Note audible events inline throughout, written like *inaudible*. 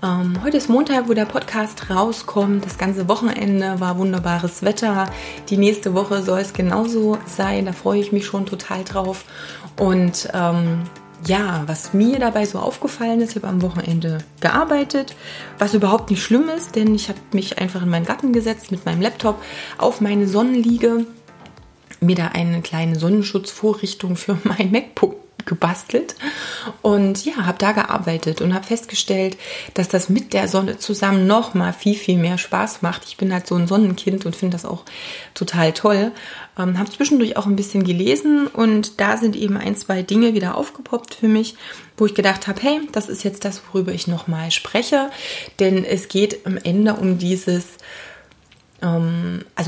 Ähm, heute ist Montag, wo der Podcast rauskommt. Das ganze Wochenende war wunderbares Wetter. Die nächste Woche soll es genauso sein. Da freue ich mich schon total drauf. Und ähm, ja, was mir dabei so aufgefallen ist, ich habe am Wochenende gearbeitet, was überhaupt nicht schlimm ist, denn ich habe mich einfach in meinen Garten gesetzt mit meinem Laptop auf meine Sonnenliege, mir da eine kleine Sonnenschutzvorrichtung für *laughs* mein MacBook gebastelt und ja, habe da gearbeitet und habe festgestellt, dass das mit der Sonne zusammen noch mal viel viel mehr Spaß macht. Ich bin halt so ein Sonnenkind und finde das auch total toll. Ähm, habe zwischendurch auch ein bisschen gelesen und da sind eben ein zwei Dinge wieder aufgepoppt für mich, wo ich gedacht habe, hey, das ist jetzt das, worüber ich noch mal spreche, denn es geht am Ende um dieses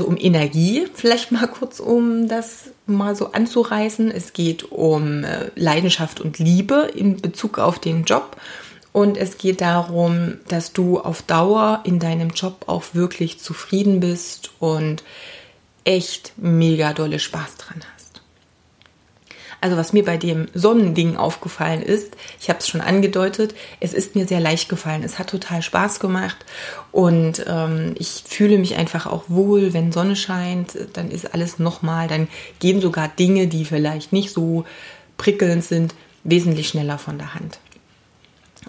also um Energie, vielleicht mal kurz, um das mal so anzureißen. Es geht um äh, Leidenschaft und Liebe in Bezug auf den Job. Und es geht darum, dass du auf Dauer in deinem Job auch wirklich zufrieden bist und echt mega dolle Spaß dran hast. Also was mir bei dem Sonnending aufgefallen ist, ich habe es schon angedeutet, es ist mir sehr leicht gefallen. Es hat total Spaß gemacht und ähm, ich fühle mich einfach auch wohl, wenn Sonne scheint. Dann ist alles nochmal, dann gehen sogar Dinge, die vielleicht nicht so prickelnd sind, wesentlich schneller von der Hand.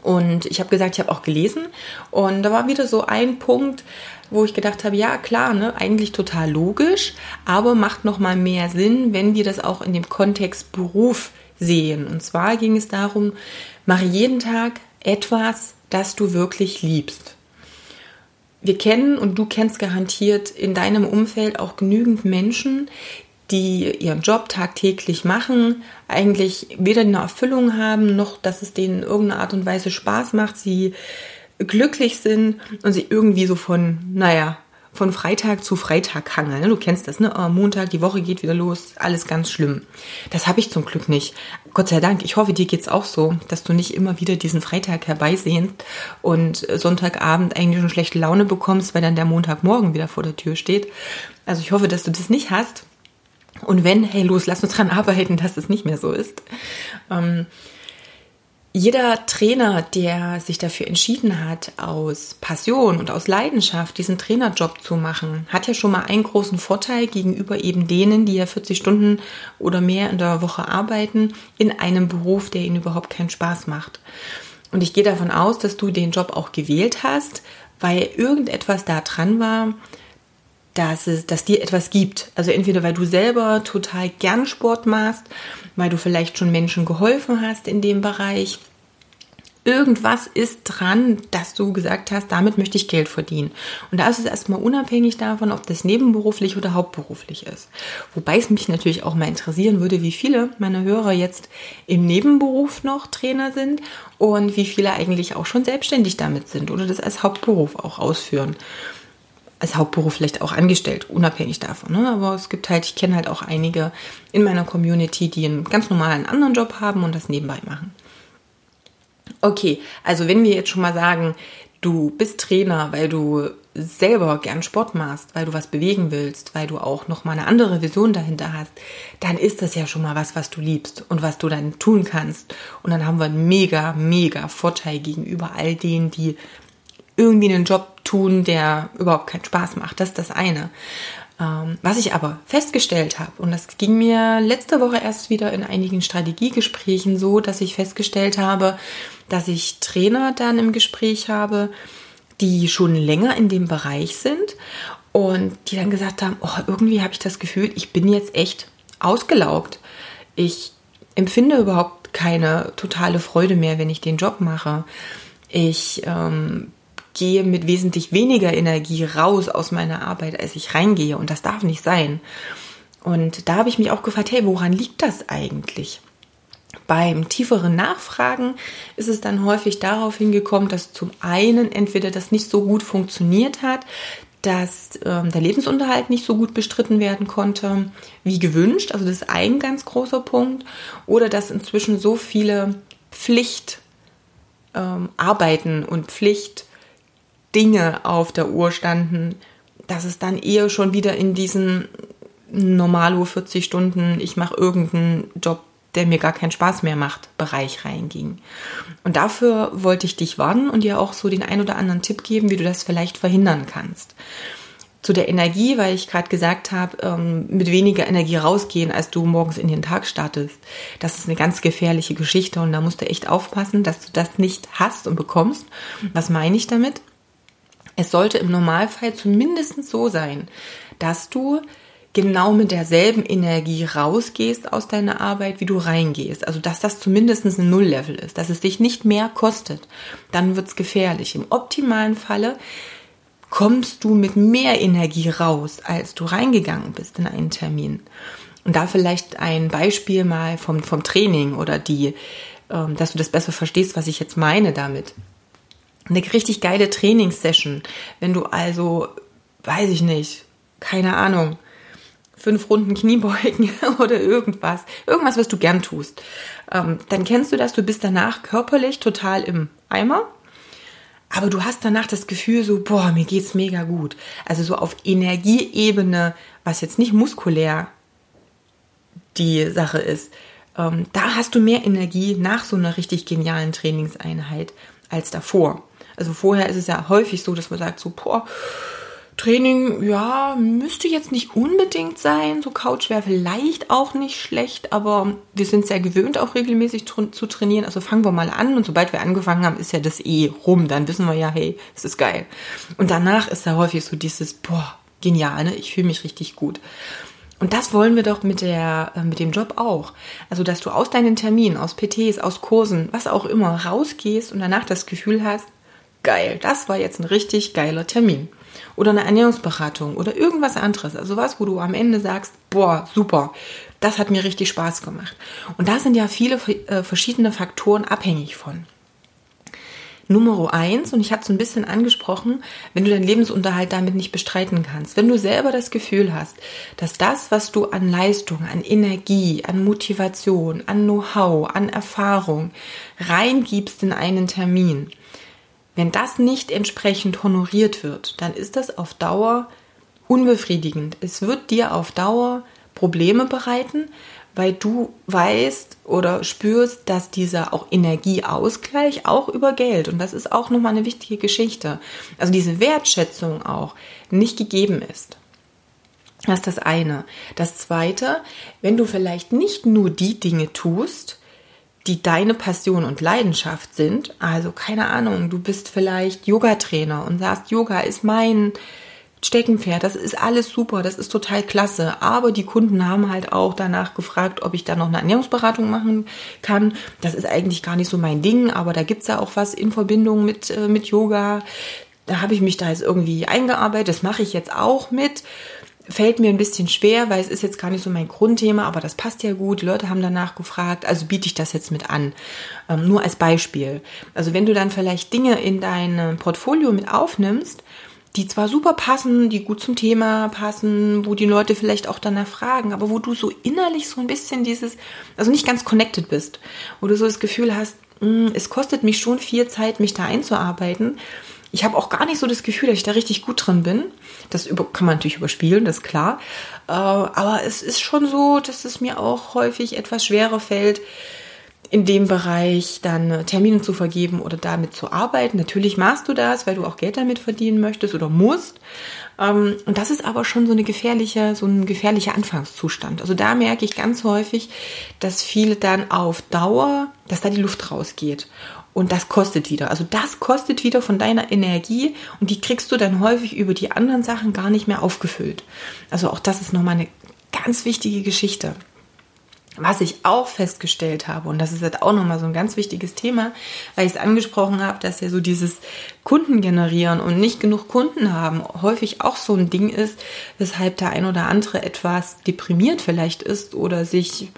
Und ich habe gesagt, ich habe auch gelesen und da war wieder so ein Punkt, wo ich gedacht habe, ja klar, ne, eigentlich total logisch, aber macht noch mal mehr Sinn, wenn wir das auch in dem Kontext Beruf sehen. Und zwar ging es darum, mache jeden Tag etwas, das du wirklich liebst. Wir kennen und du kennst garantiert in deinem Umfeld auch genügend Menschen, die ihren Job tagtäglich machen, eigentlich weder eine Erfüllung haben, noch dass es denen in irgendeiner Art und Weise Spaß macht, sie glücklich sind und sie irgendwie so von, naja, von Freitag zu Freitag hangeln. Ne? Du kennst das, ne? Oh, Montag, die Woche geht wieder los, alles ganz schlimm. Das habe ich zum Glück nicht. Gott sei Dank. Ich hoffe, dir geht's auch so, dass du nicht immer wieder diesen Freitag herbeisehnst und Sonntagabend eigentlich schon schlechte Laune bekommst, weil dann der Montagmorgen wieder vor der Tür steht. Also ich hoffe, dass du das nicht hast. Und wenn, hey, los, lass uns dran arbeiten, dass es nicht mehr so ist. Ähm, jeder Trainer, der sich dafür entschieden hat, aus Passion und aus Leidenschaft diesen Trainerjob zu machen, hat ja schon mal einen großen Vorteil gegenüber eben denen, die ja 40 Stunden oder mehr in der Woche arbeiten, in einem Beruf, der ihnen überhaupt keinen Spaß macht. Und ich gehe davon aus, dass du den Job auch gewählt hast, weil irgendetwas da dran war, dass es, dass dir etwas gibt. Also entweder weil du selber total gern Sport machst, weil du vielleicht schon Menschen geholfen hast in dem Bereich. Irgendwas ist dran, dass du gesagt hast, damit möchte ich Geld verdienen. Und da ist es erstmal unabhängig davon, ob das nebenberuflich oder hauptberuflich ist. Wobei es mich natürlich auch mal interessieren würde, wie viele meiner Hörer jetzt im Nebenberuf noch Trainer sind und wie viele eigentlich auch schon selbstständig damit sind oder das als Hauptberuf auch ausführen als Hauptberuf vielleicht auch angestellt, unabhängig davon. Ne? Aber es gibt halt, ich kenne halt auch einige in meiner Community, die einen ganz normalen anderen Job haben und das nebenbei machen. Okay, also wenn wir jetzt schon mal sagen, du bist Trainer, weil du selber gern Sport machst, weil du was bewegen willst, weil du auch noch mal eine andere Vision dahinter hast, dann ist das ja schon mal was, was du liebst und was du dann tun kannst. Und dann haben wir einen mega, mega Vorteil gegenüber all denen, die irgendwie einen Job tun, der überhaupt keinen Spaß macht. Das ist das eine. Ähm, was ich aber festgestellt habe, und das ging mir letzte Woche erst wieder in einigen Strategiegesprächen so, dass ich festgestellt habe, dass ich Trainer dann im Gespräch habe, die schon länger in dem Bereich sind und die dann gesagt haben, oh, irgendwie habe ich das Gefühl, ich bin jetzt echt ausgelaugt. Ich empfinde überhaupt keine totale Freude mehr, wenn ich den Job mache. Ich ähm, gehe mit wesentlich weniger Energie raus aus meiner Arbeit, als ich reingehe. Und das darf nicht sein. Und da habe ich mich auch gefragt, hey, woran liegt das eigentlich? Beim tieferen Nachfragen ist es dann häufig darauf hingekommen, dass zum einen entweder das nicht so gut funktioniert hat, dass ähm, der Lebensunterhalt nicht so gut bestritten werden konnte wie gewünscht. Also das ist ein ganz großer Punkt. Oder dass inzwischen so viele Pflichtarbeiten ähm, und Pflichtdinge auf der Uhr standen, dass es dann eher schon wieder in diesen Normalo 40 Stunden, ich mache irgendeinen Job, der mir gar keinen Spaß mehr macht, Bereich reinging. Und dafür wollte ich dich warnen und dir auch so den ein oder anderen Tipp geben, wie du das vielleicht verhindern kannst. Zu der Energie, weil ich gerade gesagt habe, ähm, mit weniger Energie rausgehen, als du morgens in den Tag startest. Das ist eine ganz gefährliche Geschichte und da musst du echt aufpassen, dass du das nicht hast und bekommst. Was meine ich damit? Es sollte im Normalfall zumindest so sein, dass du genau mit derselben Energie rausgehst aus deiner Arbeit, wie du reingehst. Also dass das zumindest ein Nulllevel ist, dass es dich nicht mehr kostet. Dann wird es gefährlich. Im optimalen Falle kommst du mit mehr Energie raus, als du reingegangen bist in einen Termin. Und da vielleicht ein Beispiel mal vom, vom Training oder die, ähm, dass du das besser verstehst, was ich jetzt meine damit. Eine richtig geile Trainingssession, wenn du also, weiß ich nicht, keine Ahnung, fünf Runden Kniebeugen *laughs* oder irgendwas, irgendwas, was du gern tust, ähm, dann kennst du das, du bist danach körperlich total im Eimer, aber du hast danach das Gefühl so, boah, mir geht's mega gut. Also so auf Energieebene, was jetzt nicht muskulär die Sache ist, ähm, da hast du mehr Energie nach so einer richtig genialen Trainingseinheit als davor. Also vorher ist es ja häufig so, dass man sagt so, boah, Training, ja, müsste jetzt nicht unbedingt sein. So Couch wäre vielleicht auch nicht schlecht, aber wir sind sehr gewöhnt, auch regelmäßig zu trainieren. Also fangen wir mal an und sobald wir angefangen haben, ist ja das eh rum. Dann wissen wir ja, hey, es ist geil. Und danach ist da häufig so dieses, boah, genial, ne? Ich fühle mich richtig gut. Und das wollen wir doch mit, der, äh, mit dem Job auch. Also, dass du aus deinen Terminen, aus PTs, aus Kursen, was auch immer, rausgehst und danach das Gefühl hast, geil, das war jetzt ein richtig geiler Termin oder eine Ernährungsberatung oder irgendwas anderes. Also was, wo du am Ende sagst, boah, super, das hat mir richtig Spaß gemacht. Und da sind ja viele äh, verschiedene Faktoren abhängig von. Nummer eins, und ich hatte es ein bisschen angesprochen, wenn du deinen Lebensunterhalt damit nicht bestreiten kannst, wenn du selber das Gefühl hast, dass das, was du an Leistung, an Energie, an Motivation, an Know-how, an Erfahrung reingibst in einen Termin, wenn das nicht entsprechend honoriert wird, dann ist das auf Dauer unbefriedigend. Es wird dir auf Dauer Probleme bereiten, weil du weißt oder spürst, dass dieser auch Energieausgleich auch über Geld, und das ist auch nochmal eine wichtige Geschichte, also diese Wertschätzung auch nicht gegeben ist. Das ist das eine. Das zweite, wenn du vielleicht nicht nur die Dinge tust, die deine Passion und Leidenschaft sind. Also keine Ahnung, du bist vielleicht Yoga-Trainer und sagst, Yoga ist mein Steckenpferd, das ist alles super, das ist total klasse. Aber die Kunden haben halt auch danach gefragt, ob ich da noch eine Ernährungsberatung machen kann. Das ist eigentlich gar nicht so mein Ding, aber da gibt's ja auch was in Verbindung mit, äh, mit Yoga. Da habe ich mich da jetzt irgendwie eingearbeitet, das mache ich jetzt auch mit fällt mir ein bisschen schwer, weil es ist jetzt gar nicht so mein Grundthema, aber das passt ja gut. Die Leute haben danach gefragt, also biete ich das jetzt mit an. Ähm, nur als Beispiel. Also wenn du dann vielleicht Dinge in dein Portfolio mit aufnimmst, die zwar super passen, die gut zum Thema passen, wo die Leute vielleicht auch danach fragen, aber wo du so innerlich so ein bisschen dieses, also nicht ganz connected bist, wo du so das Gefühl hast, hm, es kostet mich schon viel Zeit, mich da einzuarbeiten ich habe auch gar nicht so das Gefühl, dass ich da richtig gut drin bin. Das kann man natürlich überspielen, das ist klar. Äh, aber es ist schon so, dass es mir auch häufig etwas schwerer fällt, in dem Bereich dann Termine zu vergeben oder damit zu arbeiten. Natürlich machst du das, weil du auch Geld damit verdienen möchtest oder musst. Ähm, und das ist aber schon so eine gefährliche, so ein gefährlicher Anfangszustand. Also da merke ich ganz häufig, dass viele dann auf Dauer, dass da die Luft rausgeht. Und das kostet wieder. Also das kostet wieder von deiner Energie und die kriegst du dann häufig über die anderen Sachen gar nicht mehr aufgefüllt. Also auch das ist nochmal eine ganz wichtige Geschichte. Was ich auch festgestellt habe, und das ist halt auch nochmal so ein ganz wichtiges Thema, weil ich es angesprochen habe, dass ja so dieses Kunden generieren und nicht genug Kunden haben häufig auch so ein Ding ist, weshalb der ein oder andere etwas deprimiert vielleicht ist oder sich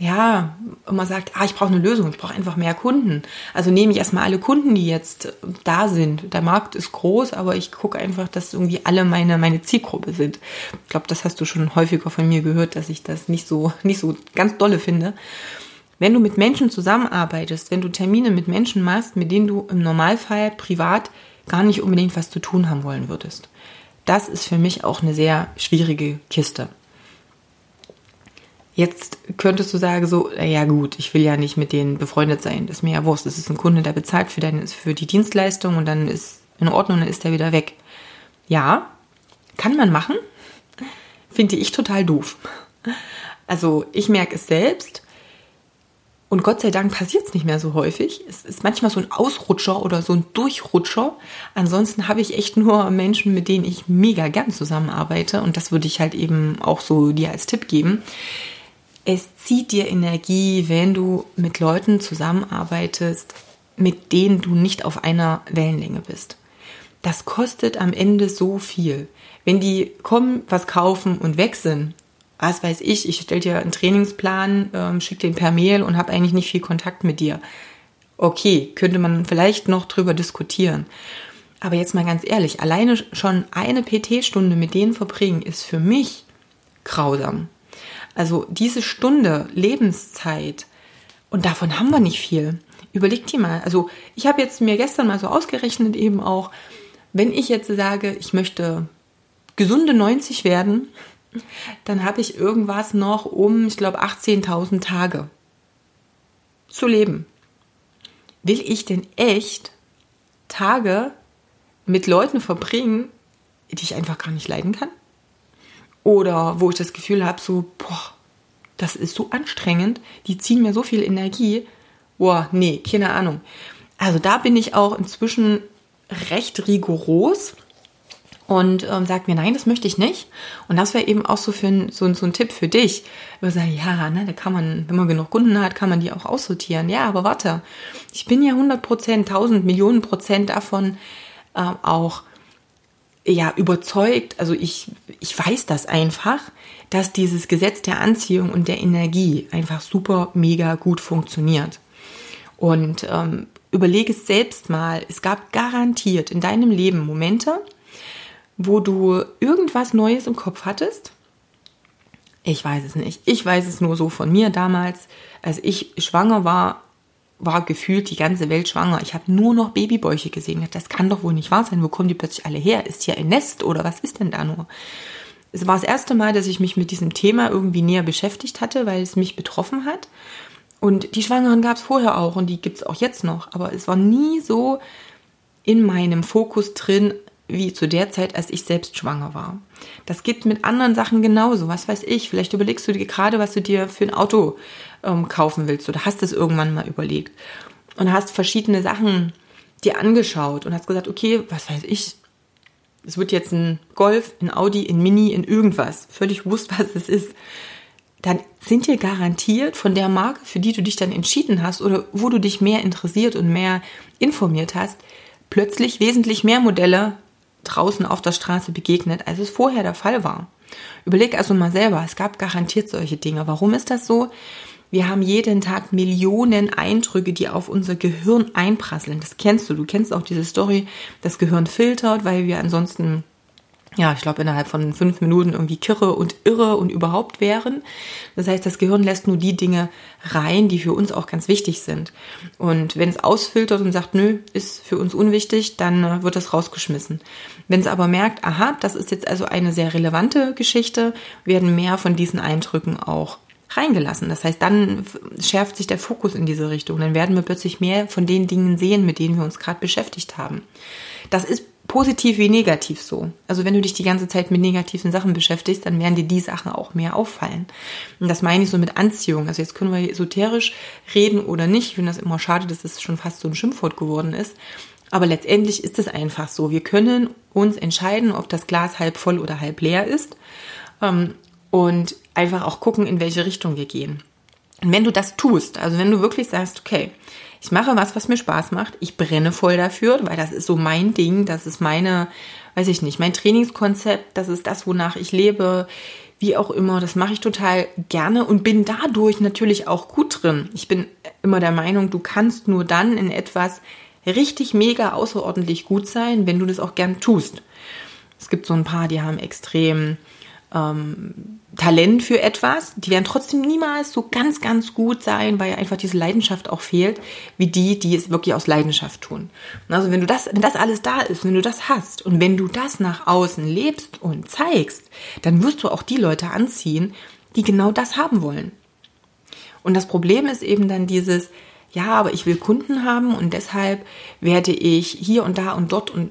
ja, immer sagt, ah, ich brauche eine Lösung, ich brauche einfach mehr Kunden. Also nehme ich erstmal alle Kunden, die jetzt da sind. Der Markt ist groß, aber ich gucke einfach, dass irgendwie alle meine, meine Zielgruppe sind. Ich glaube, das hast du schon häufiger von mir gehört, dass ich das nicht so, nicht so ganz dolle finde. Wenn du mit Menschen zusammenarbeitest, wenn du Termine mit Menschen machst, mit denen du im Normalfall privat gar nicht unbedingt was zu tun haben wollen würdest. Das ist für mich auch eine sehr schwierige Kiste. Jetzt könntest du sagen so, ja gut, ich will ja nicht mit denen befreundet sein. Das ist mir ja Wurst. Das ist ein Kunde, der bezahlt für, deine, für die Dienstleistung und dann ist in Ordnung, dann ist der wieder weg. Ja, kann man machen. Finde ich total doof. Also ich merke es selbst. Und Gott sei Dank passiert es nicht mehr so häufig. Es ist manchmal so ein Ausrutscher oder so ein Durchrutscher. Ansonsten habe ich echt nur Menschen, mit denen ich mega gern zusammenarbeite. Und das würde ich halt eben auch so dir als Tipp geben es zieht dir Energie, wenn du mit Leuten zusammenarbeitest, mit denen du nicht auf einer Wellenlänge bist. Das kostet am Ende so viel. Wenn die kommen, was kaufen und weg sind, was weiß ich, ich stelle dir einen Trainingsplan, ähm, schicke den per Mail und habe eigentlich nicht viel Kontakt mit dir. Okay, könnte man vielleicht noch drüber diskutieren. Aber jetzt mal ganz ehrlich, alleine schon eine PT-Stunde mit denen verbringen, ist für mich grausam. Also diese Stunde Lebenszeit, und davon haben wir nicht viel. Überleg dir mal. Also ich habe jetzt mir gestern mal so ausgerechnet eben auch, wenn ich jetzt sage, ich möchte gesunde 90 werden, dann habe ich irgendwas noch um, ich glaube, 18.000 Tage zu leben. Will ich denn echt Tage mit Leuten verbringen, die ich einfach gar nicht leiden kann? Oder wo ich das Gefühl habe, so, boah, das ist so anstrengend, die ziehen mir so viel Energie. Boah, nee, keine Ahnung. Also da bin ich auch inzwischen recht rigoros und ähm, sagt mir, nein, das möchte ich nicht. Und das wäre eben auch so, für, so, so ein Tipp für dich. Wir sagen, ja, ne, da kann man, wenn man genug Kunden hat, kann man die auch aussortieren. Ja, aber warte, ich bin ja 100 Prozent, 1000 Millionen Prozent davon äh, auch ja überzeugt, also ich, ich weiß das einfach, dass dieses Gesetz der Anziehung und der Energie einfach super, mega gut funktioniert. Und ähm, überlege es selbst mal, es gab garantiert in deinem Leben Momente, wo du irgendwas Neues im Kopf hattest. Ich weiß es nicht. Ich weiß es nur so von mir damals, als ich schwanger war, war gefühlt die ganze Welt schwanger. Ich habe nur noch Babybäuche gesehen. Das kann doch wohl nicht wahr sein. Wo kommen die plötzlich alle her? Ist hier ein Nest oder was ist denn da nur? Es war das erste Mal, dass ich mich mit diesem Thema irgendwie näher beschäftigt hatte, weil es mich betroffen hat. Und die Schwangeren gab es vorher auch und die gibt es auch jetzt noch. Aber es war nie so in meinem Fokus drin, wie zu der Zeit, als ich selbst schwanger war. Das geht mit anderen Sachen genauso. Was weiß ich? Vielleicht überlegst du dir gerade, was du dir für ein Auto ähm, kaufen willst oder hast es irgendwann mal überlegt und hast verschiedene Sachen dir angeschaut und hast gesagt, okay, was weiß ich? Es wird jetzt ein Golf, ein Audi, ein Mini, in irgendwas. Völlig wurscht, *laughs* was es ist. Dann sind dir garantiert von der Marke, für die du dich dann entschieden hast oder wo du dich mehr interessiert und mehr informiert hast, plötzlich wesentlich mehr Modelle draußen auf der Straße begegnet, als es vorher der Fall war. Überleg also mal selber, es gab garantiert solche Dinge. Warum ist das so? Wir haben jeden Tag Millionen Eindrücke, die auf unser Gehirn einprasseln. Das kennst du. Du kennst auch diese Story, das Gehirn filtert, weil wir ansonsten ja, ich glaube, innerhalb von fünf Minuten irgendwie kirre und irre und überhaupt wären. Das heißt, das Gehirn lässt nur die Dinge rein, die für uns auch ganz wichtig sind. Und wenn es ausfiltert und sagt, nö, ist für uns unwichtig, dann äh, wird das rausgeschmissen. Wenn es aber merkt, aha, das ist jetzt also eine sehr relevante Geschichte, werden mehr von diesen Eindrücken auch reingelassen. Das heißt, dann schärft sich der Fokus in diese Richtung. Dann werden wir plötzlich mehr von den Dingen sehen, mit denen wir uns gerade beschäftigt haben. Das ist positiv wie negativ so. Also wenn du dich die ganze Zeit mit negativen Sachen beschäftigst, dann werden dir die Sachen auch mehr auffallen. Und das meine ich so mit Anziehung. Also jetzt können wir esoterisch reden oder nicht. Ich finde das immer schade, dass das schon fast so ein Schimpfwort geworden ist. Aber letztendlich ist es einfach so. Wir können uns entscheiden, ob das Glas halb voll oder halb leer ist. Und einfach auch gucken, in welche Richtung wir gehen. Und wenn du das tust, also wenn du wirklich sagst, okay, ich mache was, was mir Spaß macht. Ich brenne voll dafür, weil das ist so mein Ding. Das ist meine, weiß ich nicht, mein Trainingskonzept. Das ist das, wonach ich lebe. wie auch immer. Das mache ich total gerne und bin dadurch natürlich auch gut drin. Ich bin immer der Meinung, du kannst nur dann in etwas richtig mega außerordentlich gut sein, wenn du das auch gern tust. Es gibt so ein paar, die haben extrem ähm, Talent für etwas, die werden trotzdem niemals so ganz, ganz gut sein, weil einfach diese Leidenschaft auch fehlt, wie die, die es wirklich aus Leidenschaft tun. Also wenn du das, wenn das alles da ist, wenn du das hast und wenn du das nach außen lebst und zeigst, dann wirst du auch die Leute anziehen, die genau das haben wollen. Und das Problem ist eben dann dieses, ja, aber ich will Kunden haben und deshalb werde ich hier und da und dort und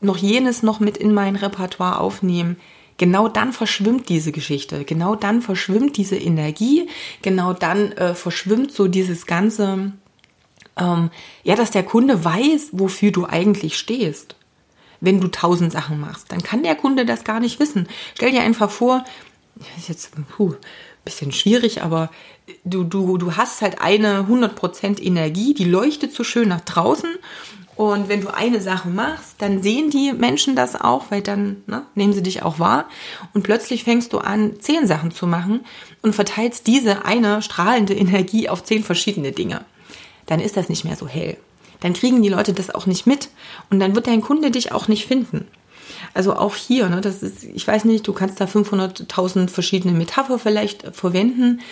noch jenes noch mit in mein Repertoire aufnehmen. Genau dann verschwimmt diese Geschichte, genau dann verschwimmt diese Energie, genau dann äh, verschwimmt so dieses ganze, ähm, ja, dass der Kunde weiß, wofür du eigentlich stehst. Wenn du tausend Sachen machst, dann kann der Kunde das gar nicht wissen. Stell dir einfach vor, ist jetzt puh, bisschen schwierig, aber du, du, du hast halt eine 100% Energie, die leuchtet so schön nach draußen und wenn du eine Sache machst, dann sehen die Menschen das auch, weil dann ne, nehmen sie dich auch wahr. Und plötzlich fängst du an, zehn Sachen zu machen und verteilst diese eine strahlende Energie auf zehn verschiedene Dinge. Dann ist das nicht mehr so hell. Dann kriegen die Leute das auch nicht mit. Und dann wird dein Kunde dich auch nicht finden. Also auch hier, ne, das ist, ich weiß nicht, du kannst da 500.000 verschiedene Metapher vielleicht verwenden,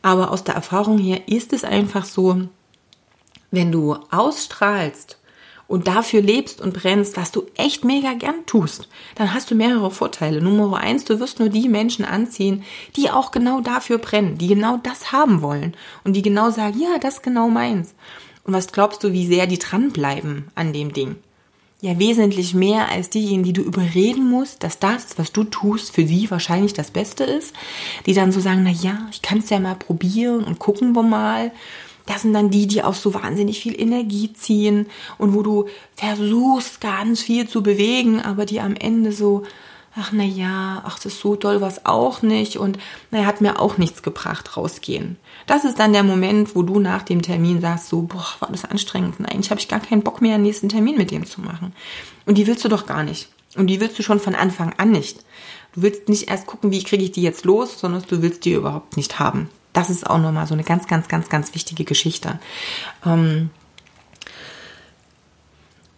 aber aus der Erfahrung her ist es einfach so, wenn du ausstrahlst, und dafür lebst und brennst, was du echt mega gern tust, dann hast du mehrere Vorteile. Nummer eins, du wirst nur die Menschen anziehen, die auch genau dafür brennen, die genau das haben wollen und die genau sagen, ja, das ist genau meins. Und was glaubst du, wie sehr die dranbleiben an dem Ding? Ja, wesentlich mehr als diejenigen, die du überreden musst, dass das, was du tust, für sie wahrscheinlich das Beste ist. Die dann so sagen, na ja, ich kann es ja mal probieren und gucken wir mal das sind dann die, die auch so wahnsinnig viel Energie ziehen und wo du versuchst, ganz viel zu bewegen, aber die am Ende so, ach na ja, ach das ist so toll, was auch nicht und naja, hat mir auch nichts gebracht, rausgehen. Das ist dann der Moment, wo du nach dem Termin sagst, so, boah, war das anstrengend und eigentlich habe ich gar keinen Bock mehr, einen nächsten Termin mit dem zu machen. Und die willst du doch gar nicht. Und die willst du schon von Anfang an nicht. Du willst nicht erst gucken, wie kriege ich die jetzt los, sondern du willst die überhaupt nicht haben. Das ist auch nochmal so eine ganz, ganz, ganz, ganz wichtige Geschichte. Ähm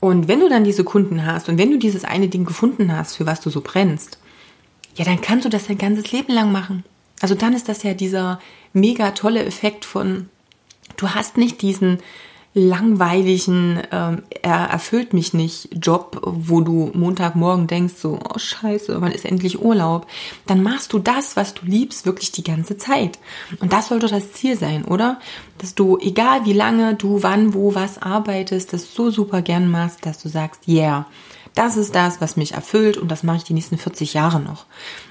und wenn du dann diese Kunden hast und wenn du dieses eine Ding gefunden hast, für was du so brennst, ja, dann kannst du das dein ganzes Leben lang machen. Also dann ist das ja dieser mega tolle Effekt von, du hast nicht diesen langweiligen, ähm, er erfüllt mich nicht Job, wo du Montagmorgen denkst, so, oh scheiße, wann ist endlich Urlaub? Dann machst du das, was du liebst, wirklich die ganze Zeit. Und das sollte das Ziel sein, oder? Dass du, egal wie lange du wann, wo, was arbeitest, das so super gern machst, dass du sagst, yeah, das ist das, was mich erfüllt und das mache ich die nächsten 40 Jahre noch.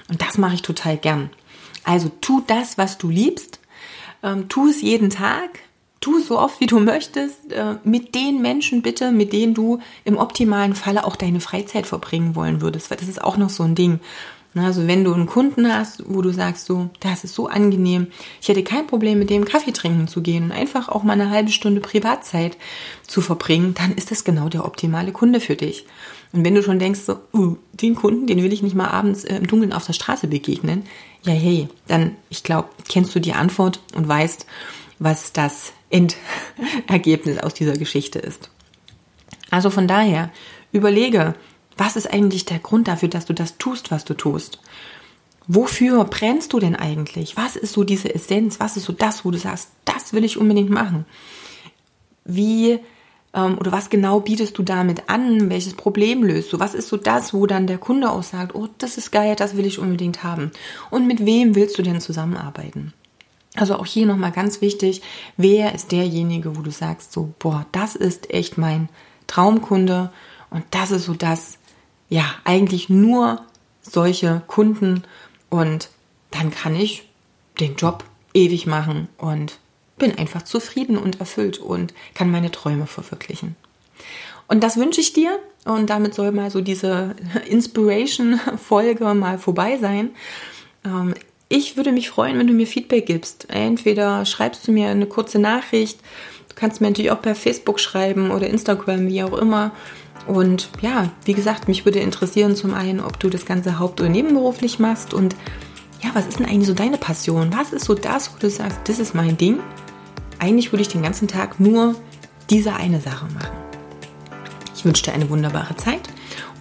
Und das mache ich total gern. Also tu das, was du liebst, ähm, tu es jeden Tag, tu so oft, wie du möchtest, äh, mit den Menschen bitte, mit denen du im optimalen Falle auch deine Freizeit verbringen wollen würdest. Weil das ist auch noch so ein Ding. Also wenn du einen Kunden hast, wo du sagst so, das ist so angenehm, ich hätte kein Problem mit dem Kaffee trinken zu gehen und einfach auch mal eine halbe Stunde Privatzeit zu verbringen, dann ist das genau der optimale Kunde für dich. Und wenn du schon denkst so, uh, den Kunden, den will ich nicht mal abends äh, im Dunkeln auf der Straße begegnen, ja hey, dann ich glaube, kennst du die Antwort und weißt, was das Endergebnis aus dieser Geschichte ist. Also von daher, überlege, was ist eigentlich der Grund dafür, dass du das tust, was du tust? Wofür brennst du denn eigentlich? Was ist so diese Essenz? Was ist so das, wo du sagst, das will ich unbedingt machen? Wie ähm, oder was genau bietest du damit an? Welches Problem löst du? Was ist so das, wo dann der Kunde auch sagt, oh, das ist geil, das will ich unbedingt haben? Und mit wem willst du denn zusammenarbeiten? Also auch hier nochmal ganz wichtig, wer ist derjenige, wo du sagst, so, boah, das ist echt mein Traumkunde und das ist so das, ja, eigentlich nur solche Kunden und dann kann ich den Job ewig machen und bin einfach zufrieden und erfüllt und kann meine Träume verwirklichen. Und das wünsche ich dir und damit soll mal so diese *laughs* Inspiration-Folge mal vorbei sein. Ich würde mich freuen, wenn du mir Feedback gibst. Entweder schreibst du mir eine kurze Nachricht, du kannst mir natürlich auch per Facebook schreiben oder Instagram, wie auch immer. Und ja, wie gesagt, mich würde interessieren zum einen, ob du das Ganze haupt- oder nebenberuflich machst und ja, was ist denn eigentlich so deine Passion? Was ist so das, wo du sagst, das ist mein Ding? Eigentlich würde ich den ganzen Tag nur diese eine Sache machen. Ich wünsche dir eine wunderbare Zeit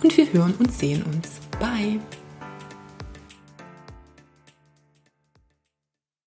und wir hören und sehen uns. Bye!